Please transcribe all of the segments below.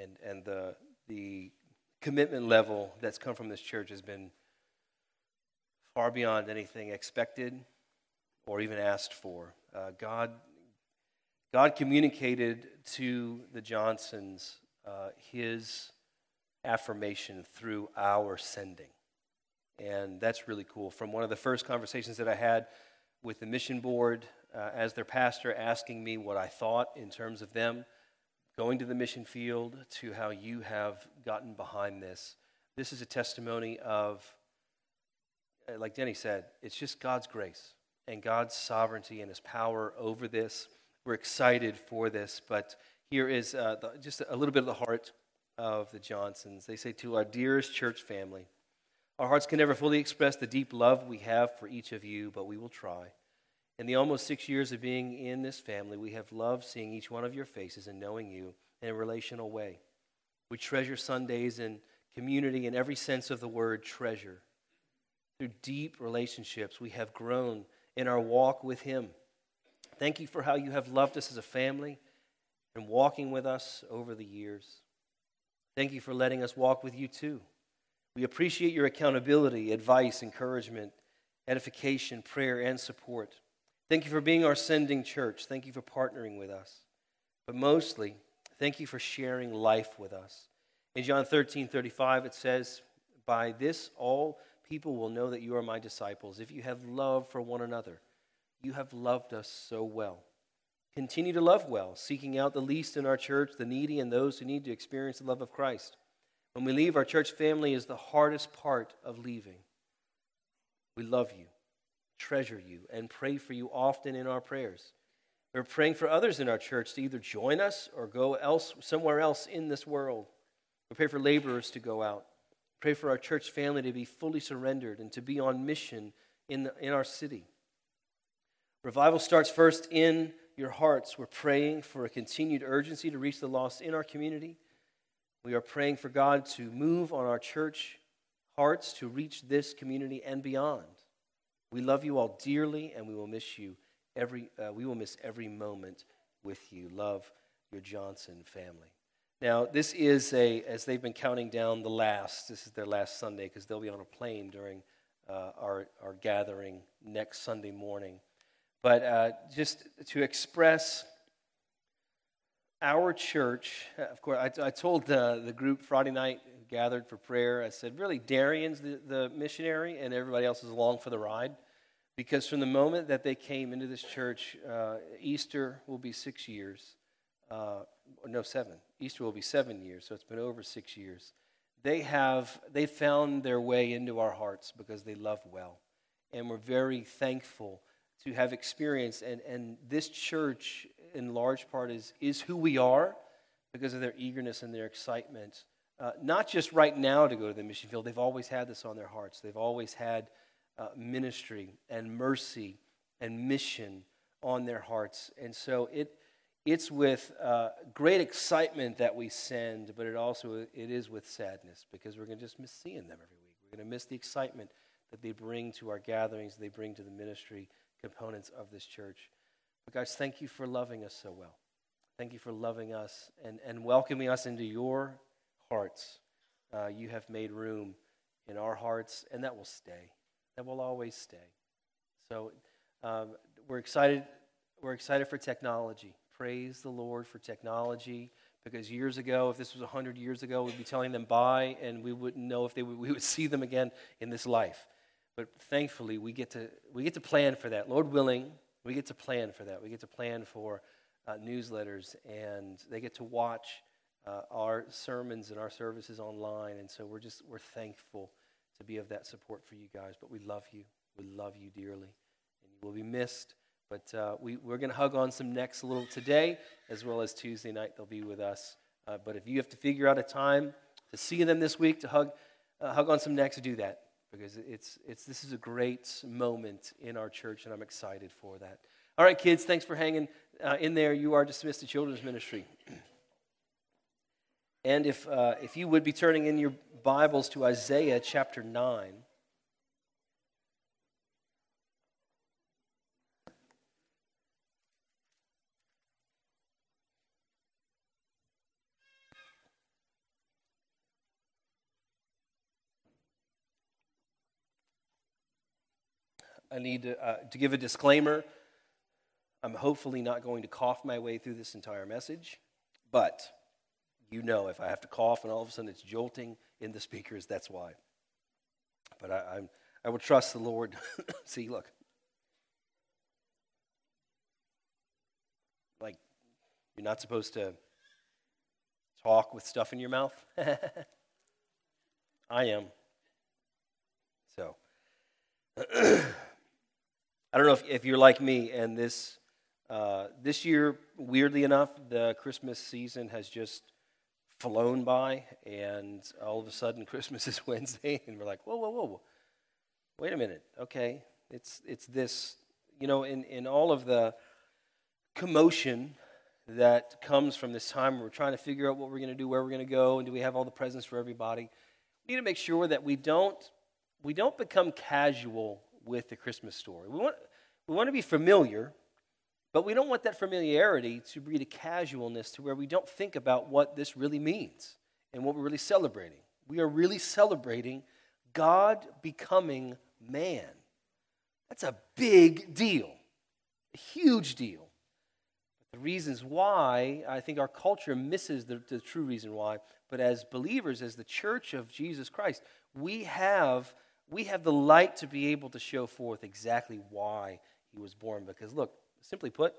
And, and the, the commitment level that's come from this church has been far beyond anything expected or even asked for. Uh, God, God communicated to the Johnsons uh, his affirmation through our sending. And that's really cool. From one of the first conversations that I had with the mission board uh, as their pastor, asking me what I thought in terms of them going to the mission field, to how you have gotten behind this. This is a testimony of, uh, like Denny said, it's just God's grace and God's sovereignty and his power over this. We're excited for this, but here is uh, the, just a little bit of the heart of the Johnsons. They say, To our dearest church family, our hearts can never fully express the deep love we have for each of you, but we will try. In the almost six years of being in this family, we have loved seeing each one of your faces and knowing you in a relational way. We treasure Sundays and community in every sense of the word treasure. Through deep relationships, we have grown in our walk with Him. Thank you for how you have loved us as a family and walking with us over the years. Thank you for letting us walk with you too. We appreciate your accountability, advice, encouragement, edification, prayer, and support. Thank you for being our sending church. Thank you for partnering with us. But mostly, thank you for sharing life with us. In John 13 35, it says, By this all people will know that you are my disciples, if you have love for one another. You have loved us so well. Continue to love well, seeking out the least in our church, the needy, and those who need to experience the love of Christ. When we leave, our church family is the hardest part of leaving. We love you, treasure you, and pray for you often in our prayers. We're praying for others in our church to either join us or go else, somewhere else in this world. We pray for laborers to go out. Pray for our church family to be fully surrendered and to be on mission in, the, in our city. Revival starts first in your hearts. We're praying for a continued urgency to reach the lost in our community. We are praying for God to move on our church hearts to reach this community and beyond. We love you all dearly, and we will miss you every. Uh, we will miss every moment with you. Love your Johnson family. Now, this is a as they've been counting down the last. This is their last Sunday because they'll be on a plane during uh, our our gathering next Sunday morning. But uh, just to express our church, of course, I, I told the, the group Friday night gathered for prayer, I said, really, Darian's the, the missionary and everybody else is along for the ride. Because from the moment that they came into this church, uh, Easter will be six years. Uh, no, seven. Easter will be seven years, so it's been over six years. They have they found their way into our hearts because they love well, and we're very thankful to have experienced. And, and this church, in large part, is, is who we are because of their eagerness and their excitement. Uh, not just right now to go to the mission field, they've always had this on their hearts. They've always had uh, ministry and mercy and mission on their hearts. And so it, it's with uh, great excitement that we send, but it also it is with sadness because we're going to just miss seeing them every week. We're going to miss the excitement that they bring to our gatherings, they bring to the ministry components of this church. But guys, thank you for loving us so well. Thank you for loving us and, and welcoming us into your hearts. Uh, you have made room in our hearts, and that will stay. That will always stay. So um, we're excited. We're excited for technology. Praise the Lord for technology. Because years ago, if this was 100 years ago, we'd be telling them bye, and we wouldn't know if they would, we would see them again in this life. But thankfully, we get to, we get to plan for that. Lord willing, we get to plan for that. We get to plan for uh, newsletters, and they get to watch uh, our sermons and our services online. And so we're just, we're thankful to be of that support for you guys. But we love you. We love you dearly. And you will be missed. But uh, we, we're going to hug on some necks a little today, as well as Tuesday night. They'll be with us. Uh, but if you have to figure out a time to see them this week, to hug, uh, hug on some necks, do that because it's, it's, this is a great moment in our church, and I'm excited for that. All right, kids, thanks for hanging uh, in there. You are dismissed to children's ministry. And if, uh, if you would be turning in your Bibles to Isaiah chapter 9. I need to, uh, to give a disclaimer. I'm hopefully not going to cough my way through this entire message, but you know if I have to cough and all of a sudden it's jolting in the speakers, that's why. But I, I'm, I will trust the Lord. See, look. Like, you're not supposed to talk with stuff in your mouth. I am. So, I don't know if, if you're like me, and this uh, this year, weirdly enough, the Christmas season has just flown by, and all of a sudden, Christmas is Wednesday, and we're like, whoa, whoa, whoa, wait a minute, okay, it's it's this, you know, in in all of the commotion that comes from this time we're trying to figure out what we're going to do, where we're going to go, and do we have all the presents for everybody? We need to make sure that we don't we don't become casual with the Christmas story. We want we want to be familiar, but we don't want that familiarity to breed a casualness to where we don't think about what this really means and what we're really celebrating. We are really celebrating God becoming man. That's a big deal, a huge deal. The reasons why, I think our culture misses the, the true reason why. But as believers, as the church of Jesus Christ, we have, we have the light to be able to show forth exactly why he was born. Because, look, simply put,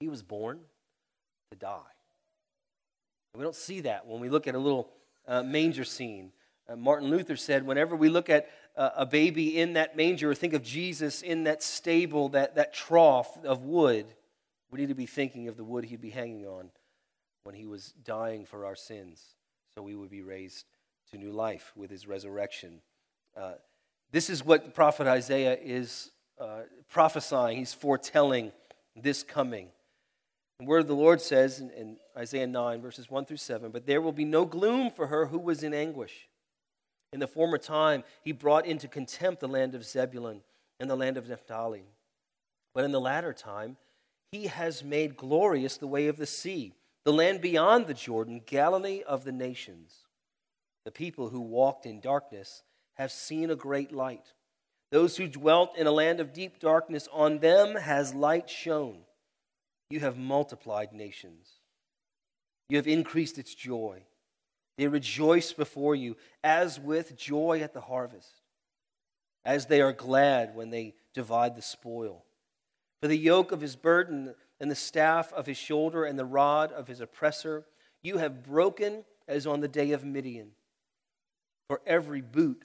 he was born to die. We don't see that when we look at a little uh, manger scene. Uh, Martin Luther said, whenever we look at uh, a baby in that manger or think of Jesus in that stable, that, that trough of wood, we need to be thinking of the wood he'd be hanging on when he was dying for our sins, so we would be raised to new life with his resurrection. Uh, this is what the prophet Isaiah is uh, prophesying. He's foretelling this coming. The word of the Lord says in, in Isaiah 9, verses 1 through 7 But there will be no gloom for her who was in anguish. In the former time, he brought into contempt the land of Zebulun and the land of Naphtali. But in the latter time, he has made glorious the way of the sea, the land beyond the Jordan, Galilee of the nations. The people who walked in darkness have seen a great light. Those who dwelt in a land of deep darkness, on them has light shone. You have multiplied nations. You have increased its joy. They rejoice before you as with joy at the harvest, as they are glad when they divide the spoil. For the yoke of his burden and the staff of his shoulder and the rod of his oppressor you have broken as on the day of Midian. For every boot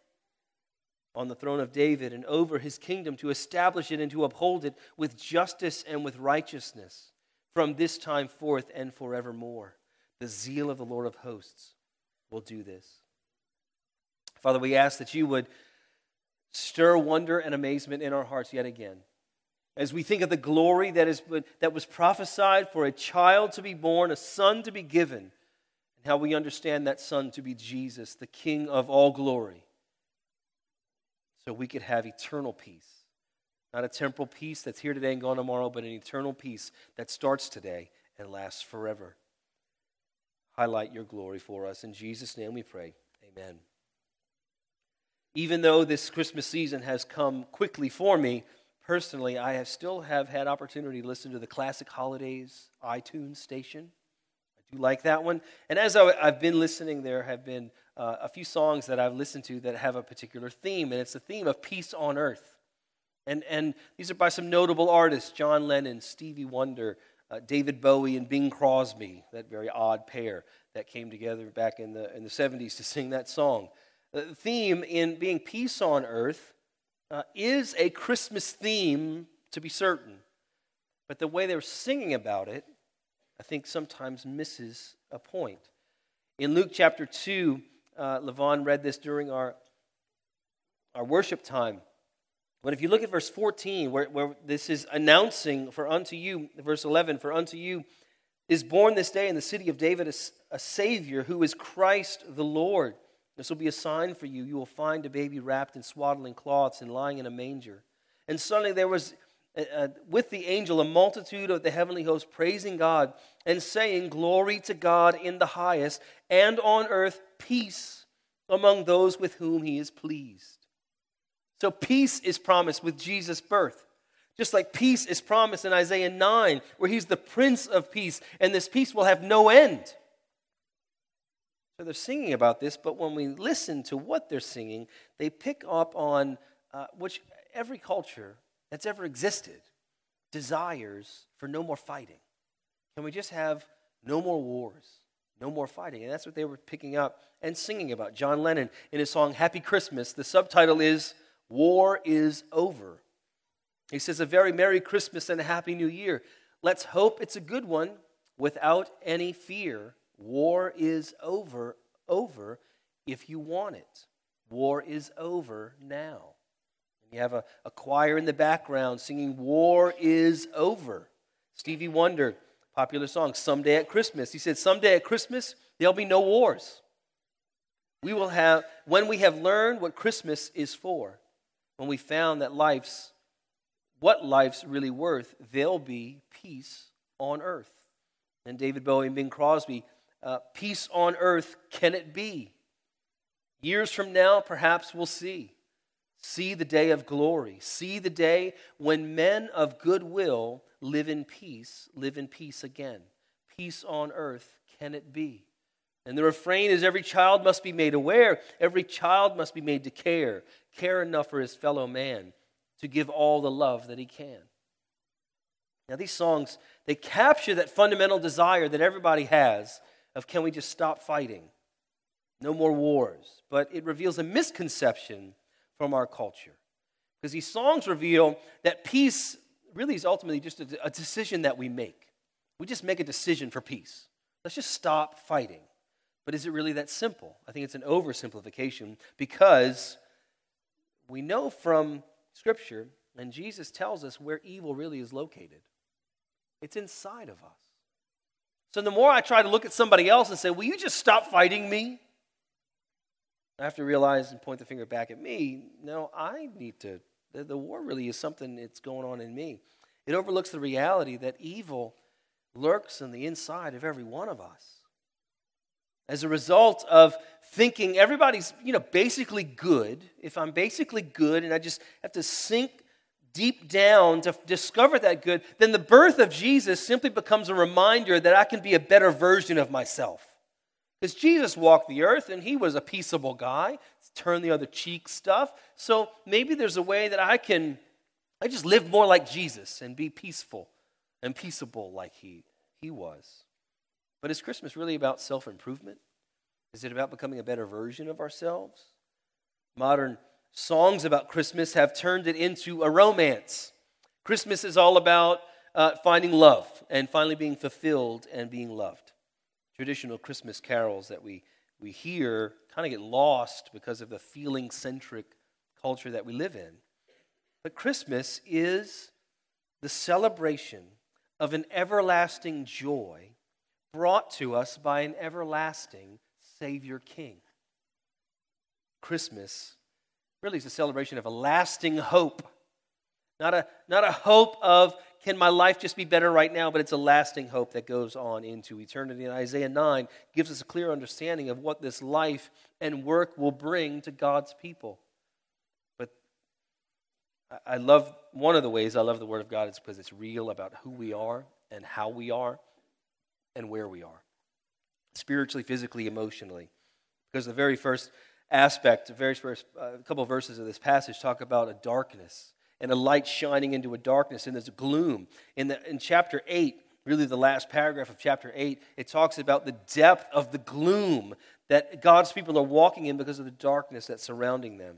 on the throne of David and over his kingdom to establish it and to uphold it with justice and with righteousness from this time forth and forevermore. The zeal of the Lord of hosts will do this. Father, we ask that you would stir wonder and amazement in our hearts yet again. As we think of the glory that, is, that was prophesied for a child to be born, a son to be given, and how we understand that son to be Jesus, the King of all glory, so we could have eternal peace. Not a temporal peace that's here today and gone tomorrow, but an eternal peace that starts today and lasts forever. Highlight your glory for us. In Jesus' name we pray. Amen even though this Christmas season has come quickly for me, personally, I have still have had opportunity to listen to the Classic Holidays iTunes station. I do like that one. And as I, have been listening, there have been uh, a few songs that I've listened to that have a particular theme, and it's the theme of peace on earth. And, and these are by some notable artists John Lennon, Stevie Wonder, uh, David Bowie, and Bing Crosby, that very odd pair that came together back in the, in the 70s to sing that song. The theme in being peace on earth uh, is a Christmas theme, to be certain. But the way they're singing about it, I think sometimes misses a point. In Luke chapter 2, uh, Levon read this during our, our worship time. But if you look at verse 14, where, where this is announcing for unto you, verse 11, for unto you is born this day in the city of David a, a Savior who is Christ the Lord. This will be a sign for you. You will find a baby wrapped in swaddling cloths and lying in a manger. And suddenly there was uh, uh, with the angel a multitude of the heavenly host praising God and saying, Glory to God in the highest, and on earth peace among those with whom he is pleased. So peace is promised with Jesus' birth. Just like peace is promised in Isaiah 9, where he's the Prince of Peace, and this peace will have no end. So they're singing about this, but when we listen to what they're singing, they pick up on uh, which every culture that's ever existed desires for no more fighting. Can we just have no more wars, no more fighting? And that's what they were picking up and singing about. John Lennon, in his song Happy Christmas, the subtitle is War is Over. He says, A very Merry Christmas and a Happy New Year. Let's hope it's a good one without any fear. War is over, over if you want it. War is over now. You have a, a choir in the background singing, War is Over. Stevie Wonder, popular song, Someday at Christmas. He said, Someday at Christmas, there'll be no wars. We will have, when we have learned what Christmas is for, when we found that life's, what life's really worth, there'll be peace on earth. And David Bowie and Bing Crosby, uh, peace on earth, can it be? Years from now, perhaps we'll see. See the day of glory. See the day when men of goodwill live in peace, live in peace again. Peace on earth, can it be? And the refrain is every child must be made aware, every child must be made to care, care enough for his fellow man to give all the love that he can. Now, these songs, they capture that fundamental desire that everybody has of can we just stop fighting? No more wars. But it reveals a misconception from our culture. Because these songs reveal that peace really is ultimately just a, a decision that we make. We just make a decision for peace. Let's just stop fighting. But is it really that simple? I think it's an oversimplification because we know from Scripture, and Jesus tells us where evil really is located it's inside of us. So the more I try to look at somebody else and say, Will you just stop fighting me? I have to realize and point the finger back at me. No, I need to. The, the war really is something that's going on in me. It overlooks the reality that evil lurks in the inside of every one of us. As a result of thinking everybody's, you know, basically good, if I'm basically good and I just have to sink deep down to discover that good, then the birth of Jesus simply becomes a reminder that I can be a better version of myself. Because Jesus walked the earth and he was a peaceable guy, turn the other cheek stuff. So maybe there's a way that I can I just live more like Jesus and be peaceful and peaceable like he, he was. But is Christmas really about self improvement? Is it about becoming a better version of ourselves? Modern songs about Christmas have turned it into a romance. Christmas is all about uh, finding love and finally being fulfilled and being loved traditional Christmas carols that we, we hear kind of get lost because of the feeling centric culture that we live in. But Christmas is the celebration of an everlasting joy brought to us by an everlasting Savior King. Christmas really is a celebration of a lasting hope, not a, not a hope of can my life just be better right now? But it's a lasting hope that goes on into eternity. And Isaiah 9 gives us a clear understanding of what this life and work will bring to God's people. But I love one of the ways I love the Word of God is because it's real about who we are and how we are and where we are spiritually, physically, emotionally. Because the very first aspect, the very first uh, couple of verses of this passage talk about a darkness and a light shining into a darkness, and there's gloom. In, the, in chapter 8, really the last paragraph of chapter 8, it talks about the depth of the gloom that God's people are walking in because of the darkness that's surrounding them.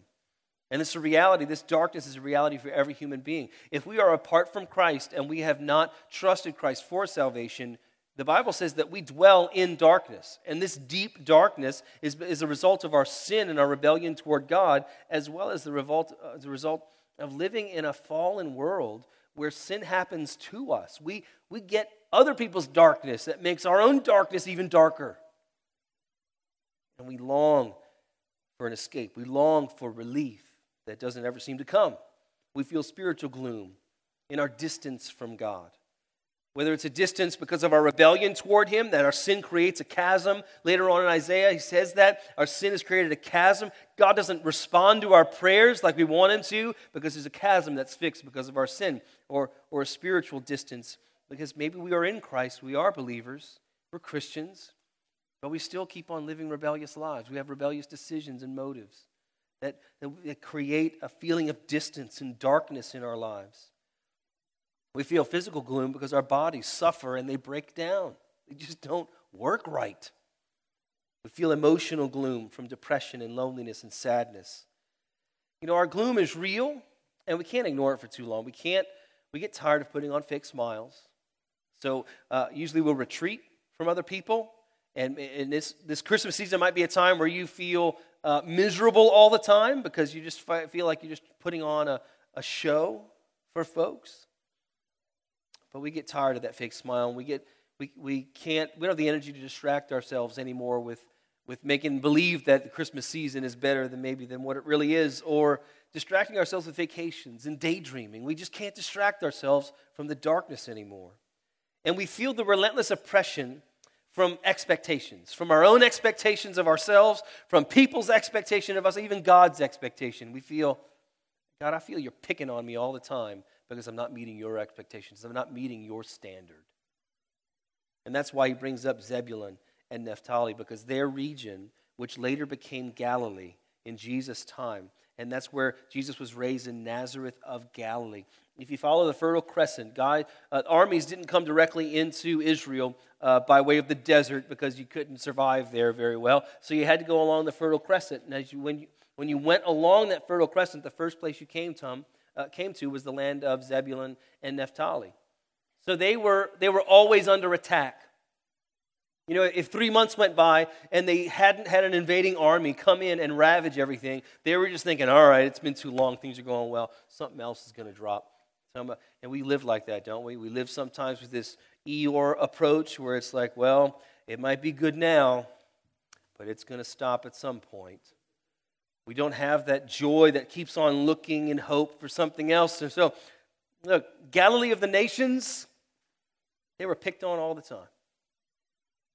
And it's a reality. This darkness is a reality for every human being. If we are apart from Christ and we have not trusted Christ for salvation, the Bible says that we dwell in darkness. And this deep darkness is, is a result of our sin and our rebellion toward God, as well as the, revolt, uh, the result of living in a fallen world where sin happens to us. We, we get other people's darkness that makes our own darkness even darker. And we long for an escape. We long for relief that doesn't ever seem to come. We feel spiritual gloom in our distance from God. Whether it's a distance because of our rebellion toward Him, that our sin creates a chasm. Later on in Isaiah, he says that our sin has created a chasm. God doesn't respond to our prayers like we want Him to because there's a chasm that's fixed because of our sin, or, or a spiritual distance because maybe we are in Christ, we are believers, we're Christians, but we still keep on living rebellious lives. We have rebellious decisions and motives that, that create a feeling of distance and darkness in our lives. We feel physical gloom because our bodies suffer and they break down. They just don't work right. We feel emotional gloom from depression and loneliness and sadness. You know, our gloom is real and we can't ignore it for too long. We can't, we get tired of putting on fake smiles. So uh, usually we'll retreat from other people. And, and this, this Christmas season might be a time where you feel uh, miserable all the time because you just feel like you're just putting on a, a show for folks. But we get tired of that fake smile. And we, get, we, we can't, we don't have the energy to distract ourselves anymore with, with making believe that the Christmas season is better than maybe than what it really is, or distracting ourselves with vacations and daydreaming. We just can't distract ourselves from the darkness anymore. And we feel the relentless oppression from expectations, from our own expectations of ourselves, from people's expectation of us, even God's expectation. We feel, God, I feel you're picking on me all the time because I'm not meeting your expectations. I'm not meeting your standard. And that's why he brings up Zebulun and Naphtali, because their region, which later became Galilee in Jesus' time, and that's where Jesus was raised in Nazareth of Galilee. If you follow the Fertile Crescent, God, uh, armies didn't come directly into Israel uh, by way of the desert because you couldn't survive there very well. So you had to go along the Fertile Crescent. And as you, when, you, when you went along that Fertile Crescent, the first place you came to, uh, came to was the land of Zebulun and Naphtali. So they were, they were always under attack. You know, if three months went by and they hadn't had an invading army come in and ravage everything, they were just thinking, all right, it's been too long, things are going well, something else is going to drop. And we live like that, don't we? We live sometimes with this Eeyore approach where it's like, well, it might be good now, but it's going to stop at some point. We don't have that joy that keeps on looking in hope for something else. And so, look, Galilee of the nations, they were picked on all the time.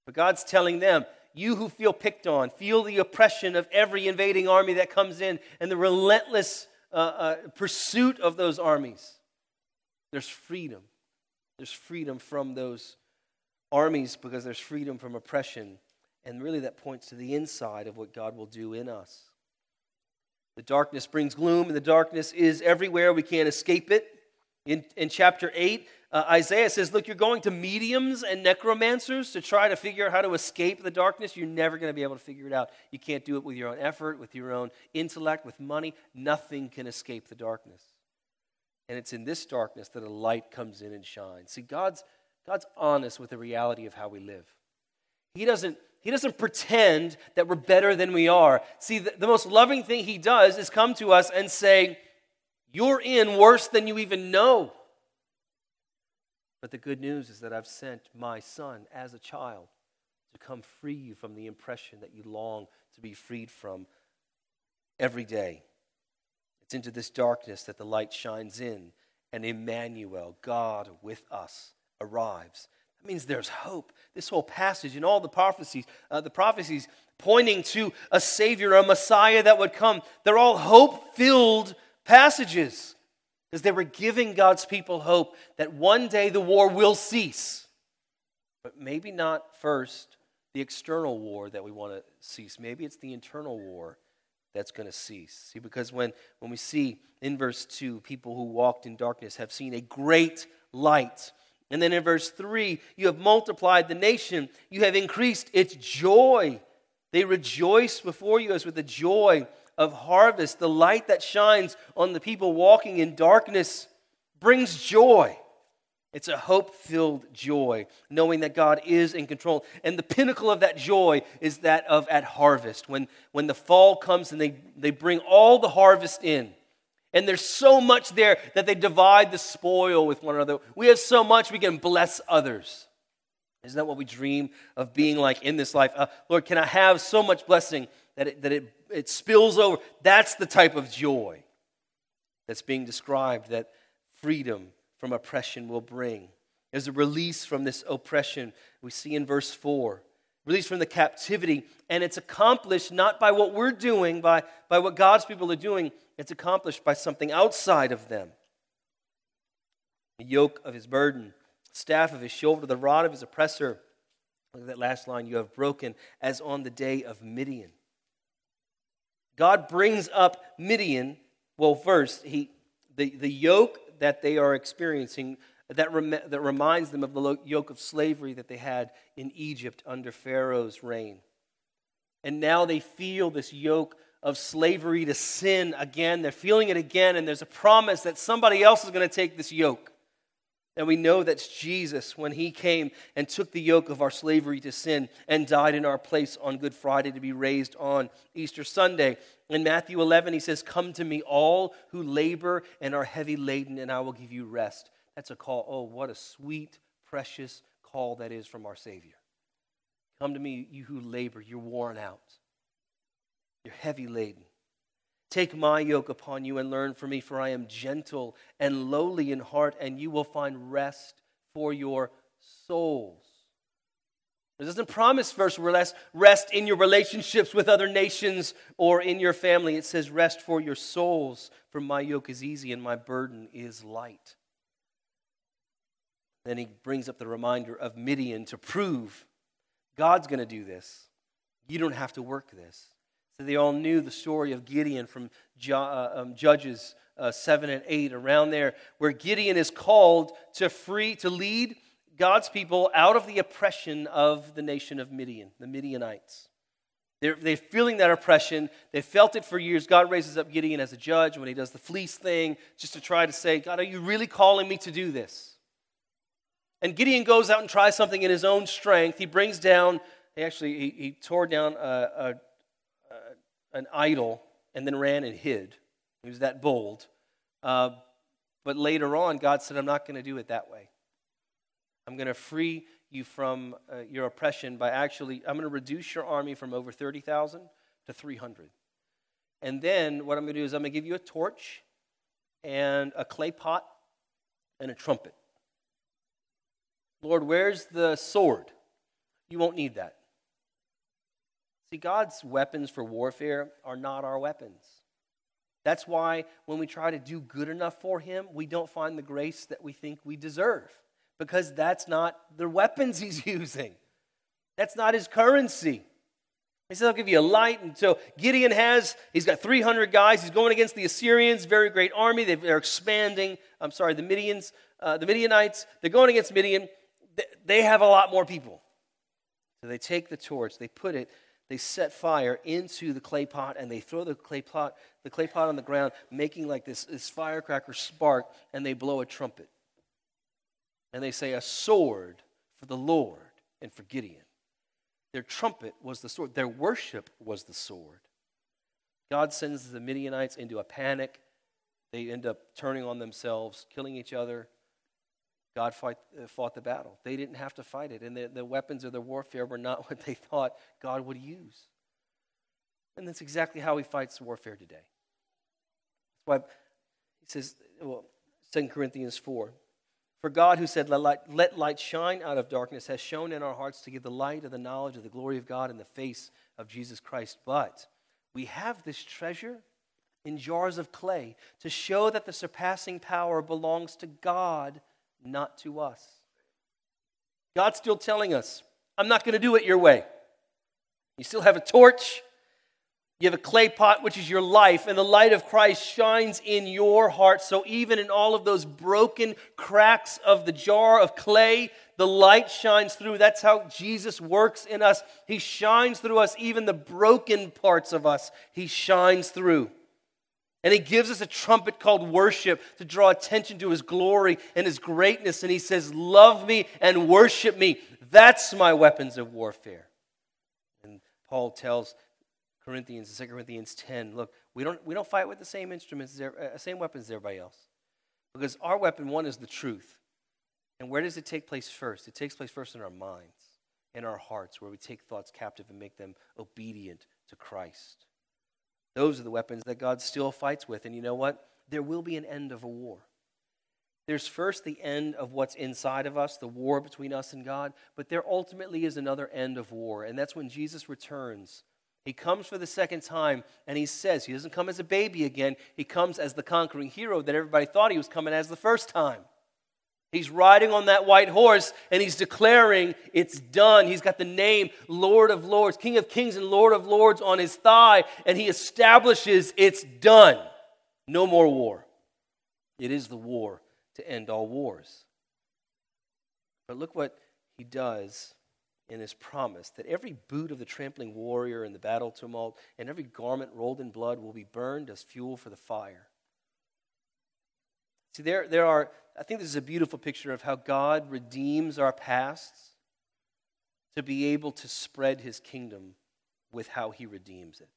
But God's telling them, you who feel picked on, feel the oppression of every invading army that comes in and the relentless uh, uh, pursuit of those armies. There's freedom. There's freedom from those armies because there's freedom from oppression. And really, that points to the inside of what God will do in us. The darkness brings gloom, and the darkness is everywhere. We can't escape it. In, in chapter 8, uh, Isaiah says, Look, you're going to mediums and necromancers to try to figure out how to escape the darkness. You're never going to be able to figure it out. You can't do it with your own effort, with your own intellect, with money. Nothing can escape the darkness. And it's in this darkness that a light comes in and shines. See, God's, God's honest with the reality of how we live. He doesn't, he doesn't pretend that we're better than we are. See, the, the most loving thing He does is come to us and say, You're in worse than you even know. But the good news is that I've sent my son as a child to come free you from the impression that you long to be freed from every day. It's into this darkness that the light shines in, and Emmanuel, God with us, arrives. That means there's hope. This whole passage and all the prophecies, uh, the prophecies pointing to a Savior, a Messiah that would come, they're all hope filled passages because they were giving God's people hope that one day the war will cease. But maybe not first the external war that we want to cease. Maybe it's the internal war that's going to cease. See, because when, when we see in verse 2, people who walked in darkness have seen a great light. And then in verse 3, you have multiplied the nation, you have increased its joy. They rejoice before you as with the joy of harvest. The light that shines on the people walking in darkness brings joy. It's a hope filled joy, knowing that God is in control. And the pinnacle of that joy is that of at harvest, when, when the fall comes and they, they bring all the harvest in. And there's so much there that they divide the spoil with one another. We have so much we can bless others. Isn't that what we dream of being like in this life? Uh, Lord, can I have so much blessing that, it, that it, it spills over? That's the type of joy that's being described that freedom from oppression will bring. There's a release from this oppression we see in verse 4 release from the captivity and it's accomplished not by what we're doing by, by what god's people are doing it's accomplished by something outside of them. The yoke of his burden staff of his shoulder the rod of his oppressor. Look at that last line you have broken as on the day of midian. God brings up midian. Well first he the, the yoke that they are experiencing that, rem- that reminds them of the yoke of slavery that they had in Egypt under Pharaoh's reign. And now they feel this yoke of slavery to sin again. They're feeling it again, and there's a promise that somebody else is going to take this yoke. And we know that's Jesus when he came and took the yoke of our slavery to sin and died in our place on Good Friday to be raised on Easter Sunday. In Matthew 11, he says, Come to me, all who labor and are heavy laden, and I will give you rest. That's a call. Oh, what a sweet, precious call that is from our Savior. Come to me, you who labor, you're worn out, you're heavy laden. Take my yoke upon you and learn from me, for I am gentle and lowly in heart, and you will find rest for your souls. It doesn't promise first rest, rest in your relationships with other nations or in your family. It says rest for your souls, for my yoke is easy and my burden is light. Then he brings up the reminder of Midian to prove God's going to do this. You don't have to work this. They all knew the story of Gideon from uh, um, Judges uh, 7 and 8, around there, where Gideon is called to free, to lead God's people out of the oppression of the nation of Midian, the Midianites. They're, they're feeling that oppression. They felt it for years. God raises up Gideon as a judge when he does the fleece thing, just to try to say, God, are you really calling me to do this? And Gideon goes out and tries something in his own strength. He brings down, he actually, he, he tore down a, a, an idol and then ran and hid. He was that bold. Uh, but later on, God said, I'm not going to do it that way. I'm going to free you from uh, your oppression by actually, I'm going to reduce your army from over 30,000 to 300. And then what I'm going to do is I'm going to give you a torch and a clay pot and a trumpet. Lord, where's the sword? You won't need that. See, God's weapons for warfare are not our weapons. That's why when we try to do good enough for Him, we don't find the grace that we think we deserve, because that's not the weapons He's using. That's not His currency. He says, I'll give you a light. And so Gideon has, he's got 300 guys. He's going against the Assyrians, very great army. They're expanding. I'm sorry, the Midians, uh, the Midianites. They're going against Midian they have a lot more people. So they take the torch, they put it, they set fire into the clay pot, and they throw the clay pot, the clay pot on the ground, making like this, this firecracker spark, and they blow a trumpet. And they say, A sword for the Lord and for Gideon. Their trumpet was the sword, their worship was the sword. God sends the Midianites into a panic. They end up turning on themselves, killing each other, God fight, uh, fought the battle. They didn't have to fight it, and the, the weapons of their warfare were not what they thought God would use. And that's exactly how he fights warfare today. That's why he says, well, 2 Corinthians 4 For God, who said, let light, let light shine out of darkness, has shone in our hearts to give the light of the knowledge of the glory of God in the face of Jesus Christ. But we have this treasure in jars of clay to show that the surpassing power belongs to God not to us. God's still telling us, I'm not going to do it your way. You still have a torch, you have a clay pot, which is your life, and the light of Christ shines in your heart. So, even in all of those broken cracks of the jar of clay, the light shines through. That's how Jesus works in us. He shines through us, even the broken parts of us, He shines through. And he gives us a trumpet called worship to draw attention to his glory and his greatness. And he says, Love me and worship me. That's my weapons of warfare. And Paul tells Corinthians, 2 Corinthians 10. Look, we don't, we don't fight with the same instruments, uh, same weapons as everybody else. Because our weapon, one, is the truth. And where does it take place first? It takes place first in our minds, in our hearts, where we take thoughts captive and make them obedient to Christ. Those are the weapons that God still fights with. And you know what? There will be an end of a war. There's first the end of what's inside of us, the war between us and God, but there ultimately is another end of war, and that's when Jesus returns. He comes for the second time, and he says, He doesn't come as a baby again, he comes as the conquering hero that everybody thought he was coming as the first time. He's riding on that white horse and he's declaring it's done. He's got the name Lord of Lords, King of Kings and Lord of Lords on his thigh, and he establishes it's done. No more war. It is the war to end all wars. But look what he does in his promise that every boot of the trampling warrior in the battle tumult and every garment rolled in blood will be burned as fuel for the fire. See, there, there are, I think this is a beautiful picture of how God redeems our pasts to be able to spread his kingdom with how he redeems it.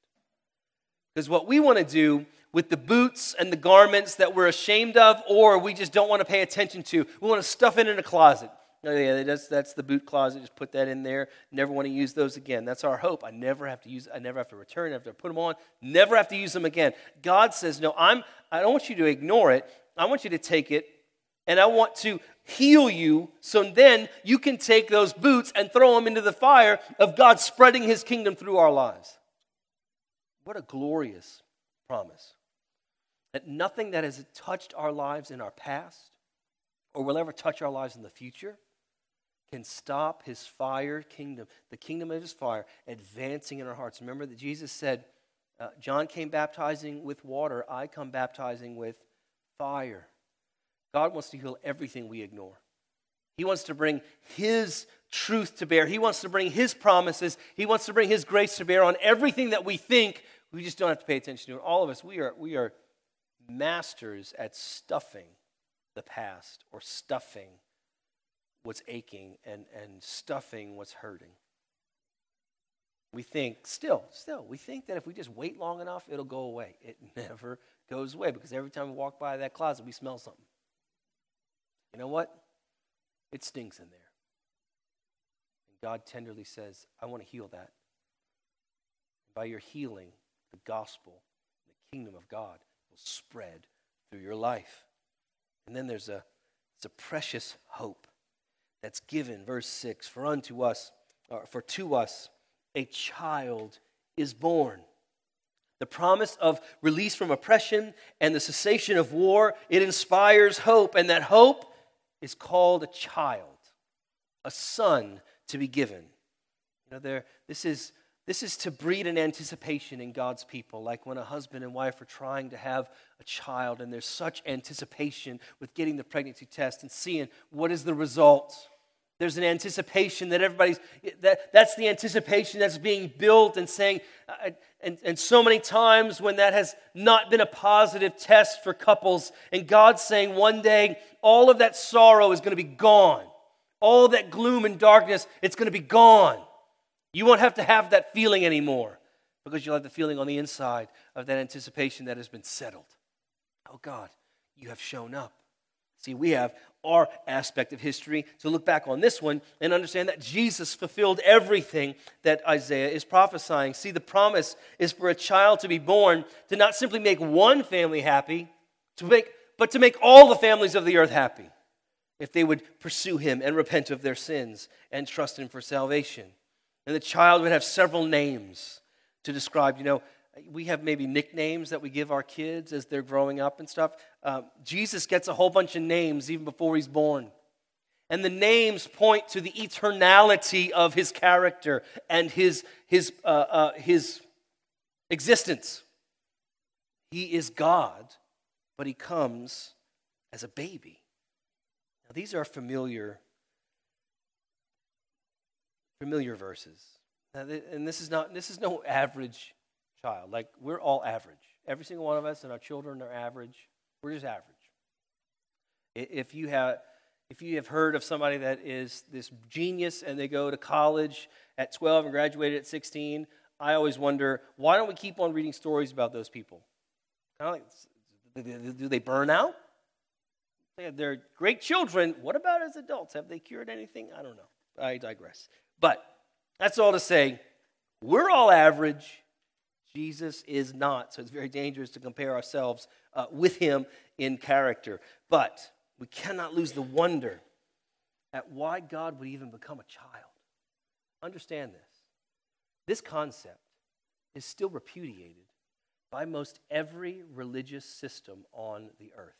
Because what we want to do with the boots and the garments that we're ashamed of or we just don't want to pay attention to, we want to stuff it in a closet. Oh, yeah, that's, that's the boot closet. Just put that in there. Never want to use those again. That's our hope. I never have to use. I never have to return. I have to put them on. Never have to use them again. God says, no. I'm. I don't want you to ignore it. I want you to take it, and I want to heal you. So then you can take those boots and throw them into the fire of God spreading His kingdom through our lives. What a glorious promise. That nothing that has touched our lives in our past or will ever touch our lives in the future can stop his fire kingdom, the kingdom of his fire, advancing in our hearts. Remember that Jesus said, uh, John came baptizing with water, I come baptizing with fire. God wants to heal everything we ignore. He wants to bring His truth to bear. He wants to bring His promises. He wants to bring His grace to bear on everything that we think we just don't have to pay attention to. All of us, we are, we are masters at stuffing the past or stuffing what's aching and, and stuffing what's hurting. We think, still, still, we think that if we just wait long enough, it'll go away. It never goes away because every time we walk by that closet, we smell something. You know what? It stinks in there. And God tenderly says, I want to heal that. By your healing, the gospel, the kingdom of God will spread through your life. And then there's a, it's a precious hope that's given, verse 6 For unto us, or for to us, a child is born. The promise of release from oppression and the cessation of war, it inspires hope, and that hope is called a child, a son to be given. You know, there, this is this is to breed an anticipation in God's people, like when a husband and wife are trying to have a child, and there's such anticipation with getting the pregnancy test and seeing what is the result. There's an anticipation that everybody's, that, that's the anticipation that's being built and saying, uh, and, and so many times when that has not been a positive test for couples, and God's saying one day all of that sorrow is going to be gone. All that gloom and darkness, it's going to be gone. You won't have to have that feeling anymore because you'll have the feeling on the inside of that anticipation that has been settled. Oh God, you have shown up. See, we have our aspect of history to look back on this one and understand that Jesus fulfilled everything that Isaiah is prophesying. See, the promise is for a child to be born to not simply make one family happy, to make, but to make all the families of the earth happy if they would pursue him and repent of their sins and trust him for salvation. And the child would have several names to describe, you know, we have maybe nicknames that we give our kids as they're growing up and stuff. Uh, Jesus gets a whole bunch of names even before he's born. And the names point to the eternality of his character and his, his, uh, uh, his existence. He is God, but he comes as a baby. Now, these are familiar familiar verses. Now, And this is not this is no average child. Like we're all average. Every single one of us and our children are average. We're just average. If you have if you have heard of somebody that is this genius and they go to college at 12 and graduated at 16, I always wonder why don't we keep on reading stories about those people? Kind of like, do they burn out? They're great children. What about as adults? Have they cured anything? I don't know. I digress. But that's all to say, we're all average. Jesus is not. So it's very dangerous to compare ourselves uh, with him in character. But we cannot lose the wonder at why God would even become a child. Understand this. This concept is still repudiated by most every religious system on the earth.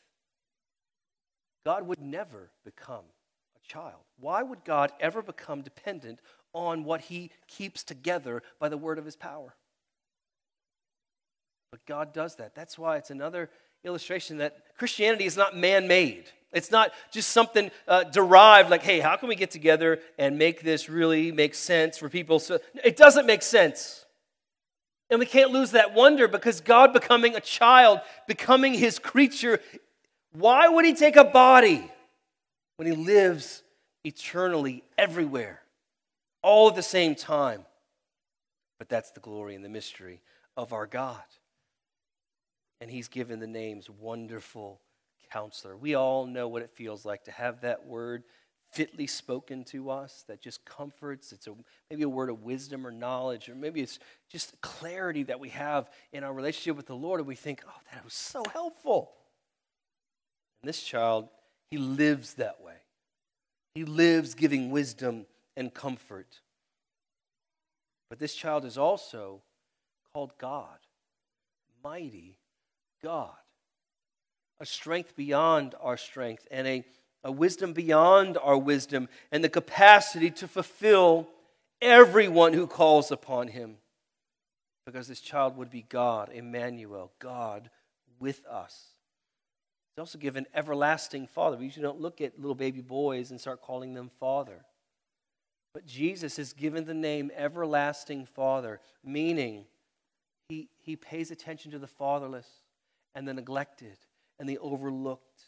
God would never become a child. Why would God ever become dependent on what he keeps together by the word of his power? But God does that. That's why it's another illustration that Christianity is not man made. It's not just something uh, derived like, hey, how can we get together and make this really make sense for people? So it doesn't make sense. And we can't lose that wonder because God becoming a child, becoming his creature, why would he take a body when he lives eternally everywhere, all at the same time? But that's the glory and the mystery of our God. And he's given the names Wonderful Counselor. We all know what it feels like to have that word fitly spoken to us that just comforts. It's a, maybe a word of wisdom or knowledge, or maybe it's just clarity that we have in our relationship with the Lord, and we think, oh, that was so helpful. And this child, he lives that way. He lives giving wisdom and comfort. But this child is also called God, mighty God, a strength beyond our strength, and a, a wisdom beyond our wisdom, and the capacity to fulfill everyone who calls upon him. Because this child would be God, Emmanuel, God with us. He's also given everlasting Father. We usually don't look at little baby boys and start calling them Father. But Jesus is given the name Everlasting Father, meaning he, he pays attention to the fatherless and the neglected and the overlooked.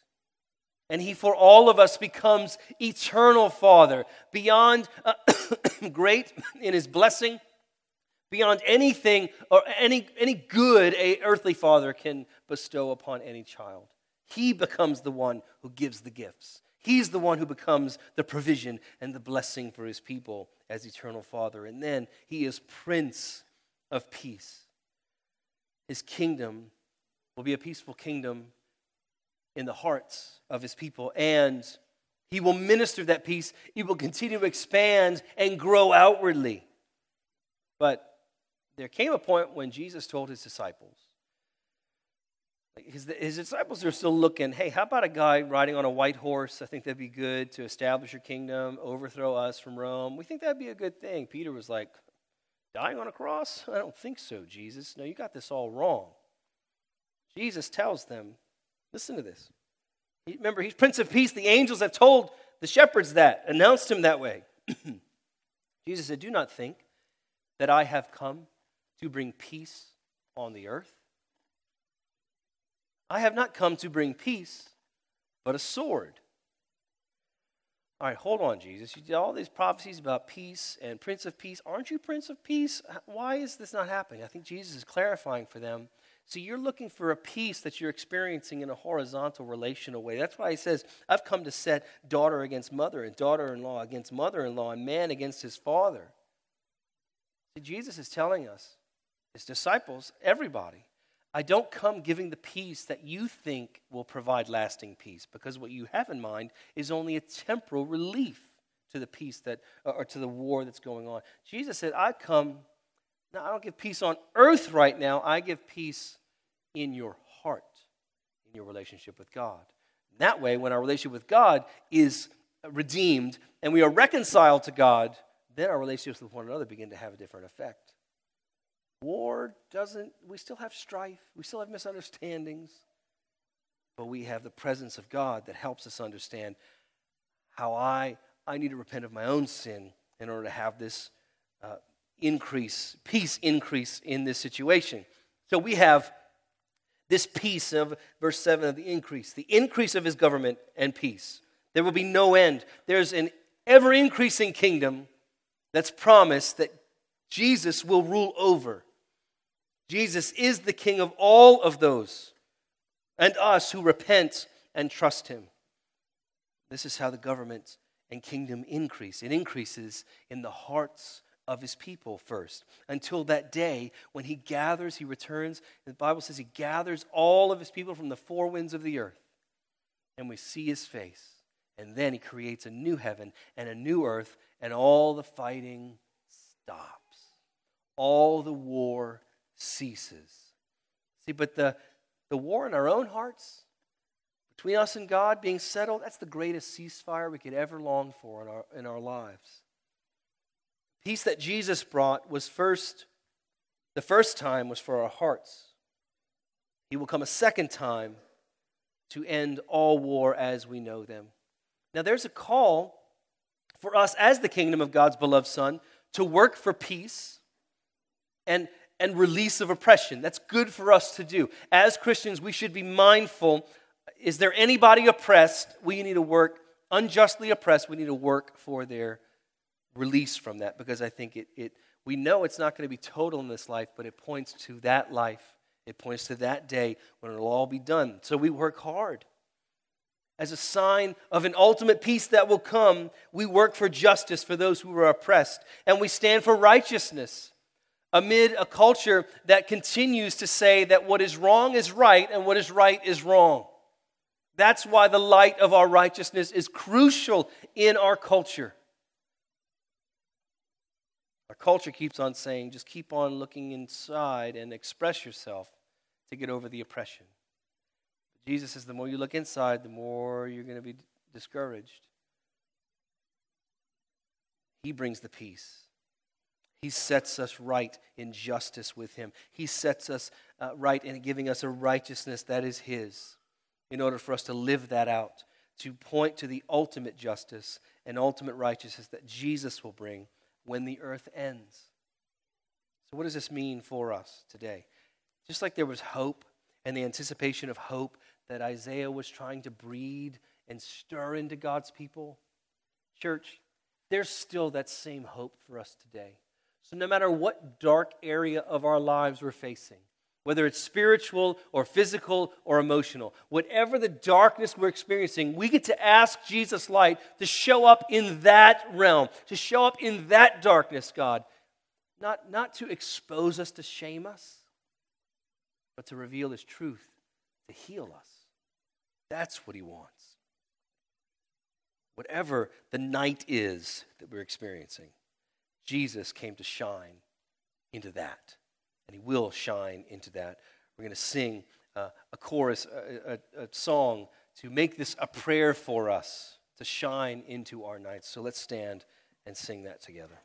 And he, for all of us, becomes eternal Father, beyond uh, great in his blessing, beyond anything or any, any good a earthly father can bestow upon any child. He becomes the one who gives the gifts. He's the one who becomes the provision and the blessing for his people as eternal Father. And then he is Prince of Peace. His kingdom will be a peaceful kingdom in the hearts of his people. And he will minister that peace. He will continue to expand and grow outwardly. But there came a point when Jesus told his disciples, his, his disciples are still looking, hey, how about a guy riding on a white horse? I think that'd be good to establish your kingdom, overthrow us from Rome. We think that'd be a good thing. Peter was like, dying on a cross? I don't think so, Jesus. No, you got this all wrong. Jesus tells them, listen to this. Remember, he's Prince of Peace. The angels have told the shepherds that, announced him that way. Jesus said, Do not think that I have come to bring peace on the earth. I have not come to bring peace, but a sword. All right, hold on, Jesus. You did all these prophecies about peace and Prince of Peace. Aren't you Prince of Peace? Why is this not happening? I think Jesus is clarifying for them so you're looking for a peace that you're experiencing in a horizontal relational way. That's why he says, I've come to set daughter against mother and daughter in law against mother in law and man against his father. See, Jesus is telling us, his disciples, everybody, I don't come giving the peace that you think will provide lasting peace because what you have in mind is only a temporal relief to the peace that or to the war that's going on. Jesus said, I come now, I don't give peace on earth right now, I give peace in your heart, in your relationship with God. that way, when our relationship with God is redeemed and we are reconciled to God, then our relationships with one another begin to have a different effect. War doesn't, we still have strife, we still have misunderstandings, but we have the presence of God that helps us understand how I, I need to repent of my own sin in order to have this uh, increase, peace increase in this situation. So we have this peace of verse 7 of the increase, the increase of his government and peace. There will be no end. There's an ever increasing kingdom that's promised that Jesus will rule over. Jesus is the king of all of those and us who repent and trust him. This is how the government and kingdom increase. It increases in the hearts of his people first until that day when he gathers, he returns. The Bible says he gathers all of his people from the four winds of the earth, and we see his face. And then he creates a new heaven and a new earth, and all the fighting stops. All the war ceases. See, but the, the war in our own hearts, between us and God being settled, that's the greatest ceasefire we could ever long for in our, in our lives. Peace that Jesus brought was first, the first time was for our hearts. He will come a second time to end all war as we know them. Now, there's a call for us as the kingdom of God's beloved Son to work for peace and, and release of oppression. That's good for us to do. As Christians, we should be mindful is there anybody oppressed? We need to work, unjustly oppressed, we need to work for their release from that because I think it, it we know it's not going to be total in this life, but it points to that life. It points to that day when it'll all be done. So we work hard. As a sign of an ultimate peace that will come, we work for justice for those who are oppressed, and we stand for righteousness amid a culture that continues to say that what is wrong is right and what is right is wrong. That's why the light of our righteousness is crucial in our culture. Our culture keeps on saying, just keep on looking inside and express yourself to get over the oppression. Jesus says, the more you look inside, the more you're going to be discouraged. He brings the peace. He sets us right in justice with Him. He sets us uh, right in giving us a righteousness that is His in order for us to live that out, to point to the ultimate justice and ultimate righteousness that Jesus will bring when the earth ends. So, what does this mean for us today? Just like there was hope and the anticipation of hope that Isaiah was trying to breed and stir into God's people, church, there's still that same hope for us today. So, no matter what dark area of our lives we're facing, whether it's spiritual or physical or emotional, whatever the darkness we're experiencing, we get to ask Jesus' light to show up in that realm, to show up in that darkness, God. Not, not to expose us, to shame us, but to reveal His truth, to heal us. That's what He wants. Whatever the night is that we're experiencing, Jesus came to shine into that and He will shine into that. We're going to sing uh, a chorus, a, a, a song to make this a prayer for us to shine into our nights. So let's stand and sing that together.